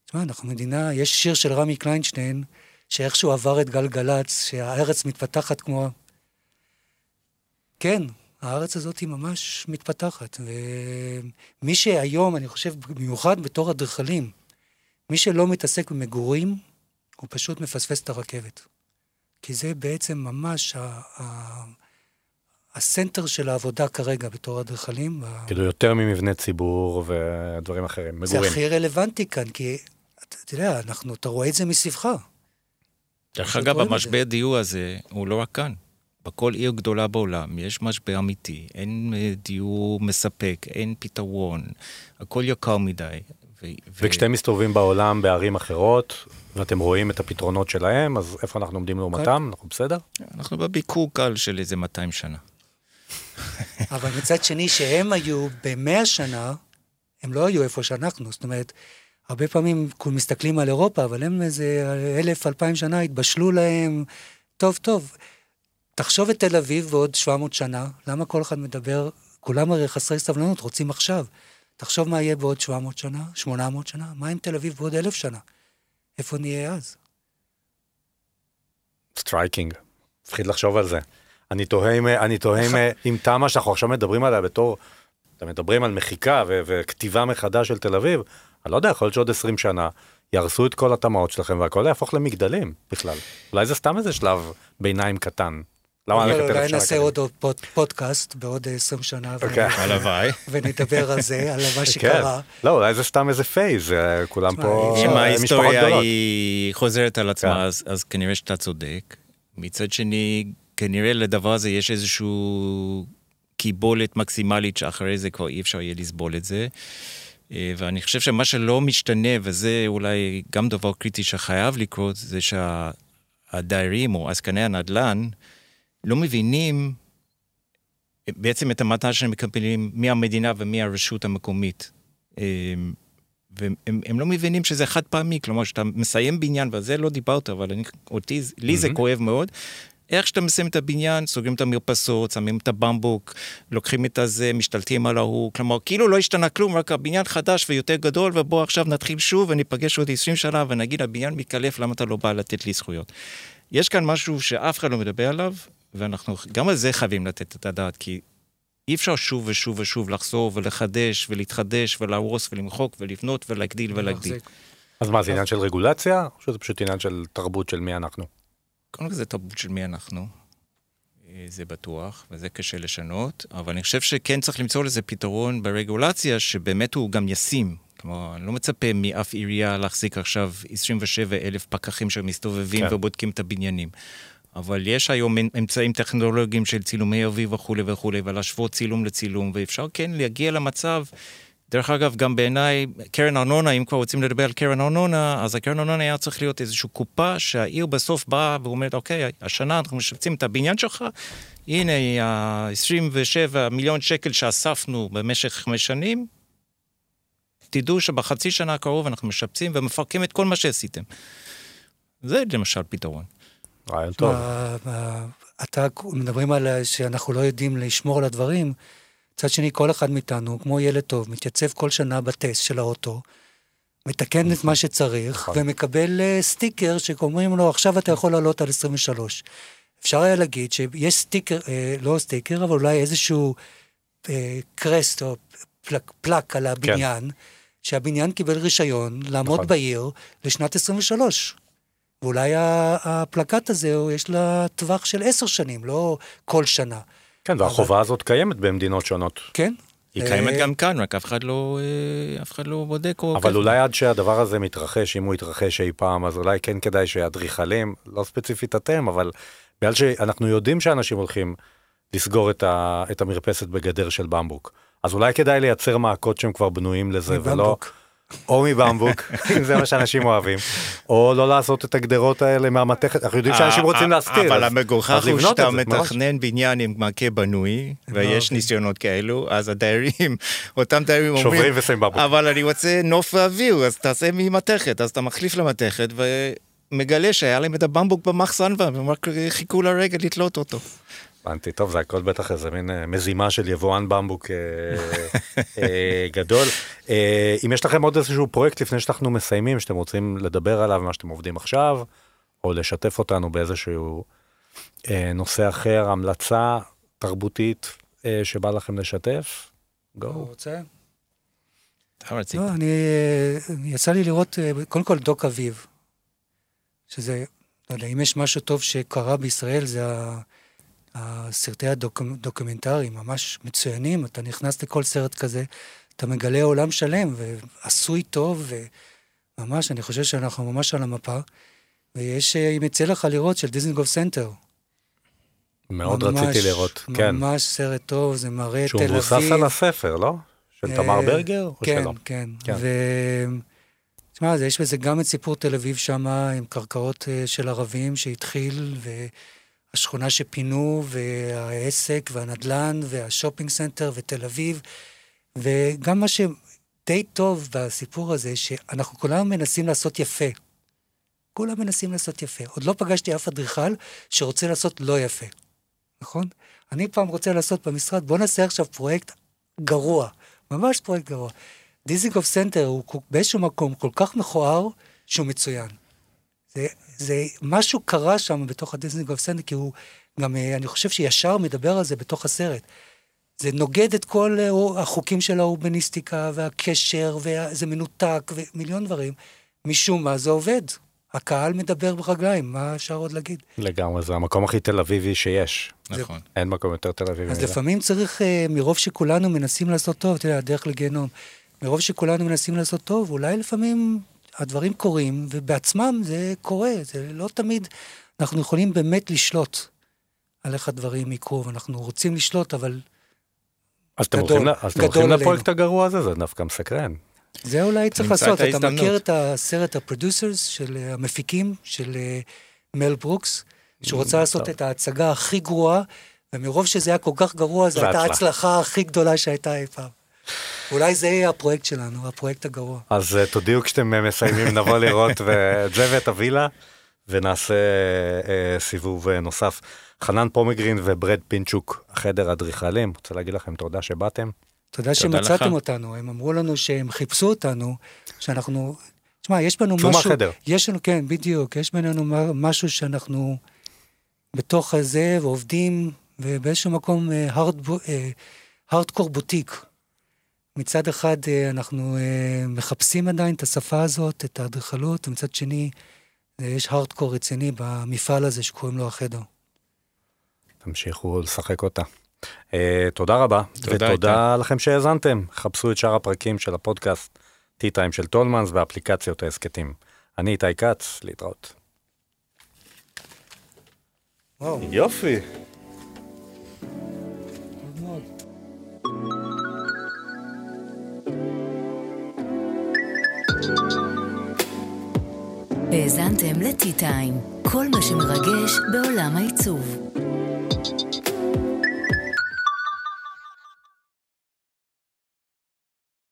תשמע, אנחנו מדינה, יש שיר של רמי קליינשטיין, שאיכשהו עבר את גלגלצ, שהארץ מתפתחת כמו... כן, הארץ הזאת היא ממש מתפתחת, ומי שהיום, אני חושב, במיוחד בתור אדריכלים, מי שלא מתעסק במגורים, הוא פשוט מפספס את הרכבת. כי זה בעצם ממש ה- ה- הסנטר של העבודה כרגע בתור אדריכלים. כאילו יותר ממבנה ציבור ודברים אחרים, מגורים. זה הכי רלוונטי כאן, כי אתה יודע, אנחנו, אתה רואה את זה מסביבך. דרך אגב, המשבר דיור הזה הוא לא רק כאן. בכל עיר גדולה בעולם יש משבר אמיתי, אין דיור מספק, אין פתרון, הכל יקר מדי. ו- וכשאתם מסתובבים בעולם בערים אחרות, ואתם רואים את הפתרונות שלהם, אז איפה אנחנו עומדים לעומתם? אנחנו בסדר? אנחנו בביקור קל של איזה 200 שנה. אבל מצד שני, שהם היו במאה שנה, הם לא היו איפה שאנחנו, זאת אומרת, הרבה פעמים כולם מסתכלים על אירופה, אבל הם איזה אלף, אלפיים שנה התבשלו להם, טוב, טוב. תחשוב את תל אביב בעוד 700 שנה, למה כל אחד מדבר, כולם הרי חסרי סבלנות, רוצים עכשיו. תחשוב מה יהיה בעוד 700 שנה, 800 שנה, מה עם תל אביב בעוד אלף שנה? איפה נהיה אז? Striking, מפחיד לחשוב על זה. אני תוהה אם, אני תוהה אם, אם תמ"א שאנחנו עכשיו מדברים עליה בתור, אתם מדברים על מחיקה ו- וכתיבה מחדש של תל אביב, אני לא יודע, יכול להיות שעוד 20 שנה יהרסו את כל התמ"אות שלכם והכל יהפוך למגדלים בכלל. אולי זה סתם איזה שלב ביניים קטן. למה ללכת אלף שנה? אולי נעשה עוד פודקאסט בעוד 20 שנה. הלוואי. ונדבר על זה, על מה שקרה. לא, אולי זה סתם איזה phase, כולם פה אם ההיסטוריה היא חוזרת על עצמה, אז כנראה שאתה צודק. מצד שני, כנראה לדבר הזה יש איזושהי קיבולת מקסימלית שאחרי זה כבר אי אפשר יהיה לסבול את זה. אה, ואני חושב שמה שלא משתנה, וזה אולי גם דבר קריטי שחייב לקרות, זה שהדיירים או עסקני הנדל"ן לא מבינים בעצם את המתנה שהם מקבלים מהמדינה ומהרשות המקומית. אה, והם הם, הם לא מבינים שזה חד פעמי, כלומר, שאתה מסיים בניין, ועל זה לא דיברת, אבל אני, אותי, לי זה כואב מאוד. איך שאתה מסיים את הבניין, סוגרים את המרפסות, שמים את הבמבוק, לוקחים את הזה, משתלטים על ההוא, כלומר, כאילו לא השתנה כלום, רק הבניין חדש ויותר גדול, ובוא עכשיו נתחיל שוב וניפגש עוד 20 שנה ונגיד, הבניין מתקלף, למה אתה לא בא לתת לי זכויות? יש כאן משהו שאף אחד לא מדבר עליו, ואנחנו גם על זה חייבים לתת את הדעת, כי אי אפשר שוב ושוב ושוב לחזור ולחדש ולהתחדש ולהרוס ולמחוק ולבנות ולהגדיל ולהגדיל. אז מה, זה עניין של רגולציה, או שזה פשוט עניין של תרבות של מי אנחנו? קודם כל זה תרבות של מי אנחנו, אה, זה בטוח, וזה קשה לשנות, אבל אני חושב שכן צריך למצוא לזה פתרון ברגולציה, שבאמת הוא גם ישים. כלומר, אני לא מצפה מאף עירייה להחזיק עכשיו 27 אלף פקחים שמסתובבים כן. ובודקים את הבניינים. אבל יש היום אמצעים טכנולוגיים של צילומי אביב וכולי וכולי, ולהשוות צילום לצילום, ואפשר כן להגיע למצב, דרך אגב, גם בעיניי, קרן ארנונה, אם כבר רוצים לדבר על קרן ארנונה, אז הקרן ארנונה היה צריך להיות איזושהי קופה שהעיר בסוף באה ואומרת, אוקיי, השנה אנחנו משפצים את הבניין שלך, הנה ה-27 מיליון שקל שאספנו במשך חמש שנים, תדעו שבחצי שנה הקרוב אנחנו משפצים ומפרקים את כל מה שעשיתם. זה למשל פתרון. רעיון טוב. אתה, מדברים על שאנחנו לא יודעים לשמור על הדברים. מצד שני, כל אחד מאיתנו, כמו ילד טוב, מתייצב כל שנה בטסט של האוטו, מתקן את מה שצריך, נכון. ומקבל uh, סטיקר שאומרים לו, עכשיו אתה יכול לעלות על 23. אפשר היה להגיד שיש סטיקר, אה, לא סטיקר, אבל אולי איזשהו אה, crest או plaque, plaque על הבניין, כן. שהבניין קיבל רישיון לעמוד נכון. בעיר לשנת 23. ואולי הפלקט הזה, יש לה טווח של עשר שנים, לא כל שנה. כן, והחובה אבל... הזאת קיימת במדינות שונות. כן. היא קיימת אה, גם כאן, רק אף אחד לא, אה, אף אחד לא בודק או... אבל אולי עד שהדבר הזה מתרחש, אם הוא יתרחש אי פעם, אז אולי כן כדאי שאדריכלים, לא ספציפית אתם, אבל בגלל שאנחנו יודעים שאנשים הולכים לסגור את, ה, את המרפסת בגדר של במבוק, אז אולי כדאי לייצר מעקות שהם כבר בנויים לזה, ולא... או מבמבוק, אם זה מה שאנשים אוהבים, או לא לעשות את הגדרות האלה מהמתכת, אנחנו יודעים שאנשים רוצים להסתיר. אבל המגוחך הוא שאתה מתכנן בניין עם מכה בנוי, ויש ניסיונות כאלו, אז הדיירים, אותם דיירים אומרים, שוברים ושמים במבוק. אבל אני רוצה נוף ואוויר, אז תעשה ממתכת, אז אתה מחליף למתכת, ומגלה שהיה להם את הבמבוק במחסן, והם רק חיכו לרגע לתלות אותו. הבנתי, טוב, זה הכל בטח איזה מין אה, מזימה של יבואן במבוק אה, אה, גדול. אם יש לכם עוד איזשהו פרויקט לפני שאנחנו מסיימים, שאתם רוצים לדבר עליו, מה שאתם עובדים עכשיו, או לשתף אותנו באיזשהו נושא אחר, המלצה תרבותית שבא לכם לשתף, גו. רוצה? לא, אני, יצא לי לראות, קודם כל דוקאביב, שזה, לא יודע, אם יש משהו טוב שקרה בישראל, זה ה... הסרטי הדוקומנטריים ממש מצוינים, אתה נכנס לכל סרט כזה, אתה מגלה עולם שלם, ועשוי טוב, וממש, אני חושב שאנחנו ממש על המפה. ויש, אם יצא לך לראות, של דיזנגוף סנטר. מאוד ממש, רציתי לראות, ממש כן. ממש סרט טוב, זה מראה תל אביב. שהוא מבוסס על הספר, לא? של תמר אה, ברגר? כן, כן, כן. ו... תשמע, יש בזה גם את סיפור תל אביב שם, עם קרקעות אה, של ערבים שהתחיל, ו... השכונה שפינו, והעסק, והנדלן, וה shopping center, ותל אביב, וגם מה שדי טוב בסיפור הזה, שאנחנו כולנו מנסים לעשות יפה. כולם מנסים לעשות יפה. עוד לא פגשתי אף אדריכל שרוצה לעשות לא יפה, נכון? אני פעם רוצה לעשות במשרד, בוא נעשה עכשיו פרויקט גרוע, ממש פרויקט גרוע. דיזנגוף סנטר הוא באיזשהו מקום כל כך מכוער שהוא מצוין. זה, זה, משהו קרה שם בתוך הדיזנגוף סנטר, כי הוא גם, אה, אני חושב שישר מדבר על זה בתוך הסרט. זה נוגד את כל אה, החוקים של האורבניסטיקה והקשר, וזה מנותק, ומיליון דברים. משום מה זה עובד. הקהל מדבר ברגליים, מה אפשר עוד להגיד? לגמרי, זה המקום הכי תל אביבי שיש. נכון. אין מקום יותר תל אביבי. אז לפעמים צריך, אה, מרוב שכולנו מנסים לעשות טוב, אתה יודע, הדרך לגיהנום, מרוב שכולנו מנסים לעשות טוב, אולי לפעמים הדברים קורים, ובעצמם זה קורה, זה לא תמיד אנחנו יכולים באמת לשלוט. על איך הדברים יקרו, ואנחנו רוצים לשלוט, אבל אז אתם גדול, הולכים ל- אז אתם גדול הולכים. לפרויקט הגרוע הזה, זה דווקא מסקרן. זה אולי צריך לעשות. את אתה. מכיר את הסרט ה Producers של אה, המפיקים, של אה, מל ברוקס, שהוא רצה לעשות טוב. את ההצגה הכי גרועה, ומרוב שזה היה כל כך גרוע, זו הייתה הצלחה. ההצלחה הכי גדולה שהייתה אי פעם. אולי זה יהיה הפרויקט שלנו, הפרויקט הגרוע. אז אה, תודיעו כשאתם אה, מסיימים, נבוא לראות את זה ואת הווילה, ונעשה אה, סיבוב אה, נוסף. חנן פומגרין וברד פינצ'וק, חדר אדריכלים, רוצה להגיד לכם תודה שבאתם. תודה תודה שמצאתם לך. אותנו, הם אמרו לנו שהם חיפשו אותנו, שאנחנו... תשמע, יש בנו משהו... מהחדר. יש לנו, כן, בדיוק, יש בינינו משהו שאנחנו בתוך הזה ועובדים, ובאיזשהו מקום הארדקור בוטיק. מצד אחד אה, אנחנו אה, מחפשים עדיין את השפה הזאת, את האדריכלות, ומצד שני אה, יש הארדקור רציני במפעל הזה שקוראים לו החדר. תמשיכו לשחק אותה. Uh, תודה רבה, תודה, ותודה לכם שהאזנתם. חפשו את שאר הפרקים של הפודקאסט T-Time של טולמנס באפליקציות ההסכתים. אני איתי כץ, להתראות. וואו, יופי. האזנתם ל-T-Time, כל מה שמרגש בעולם העיצוב.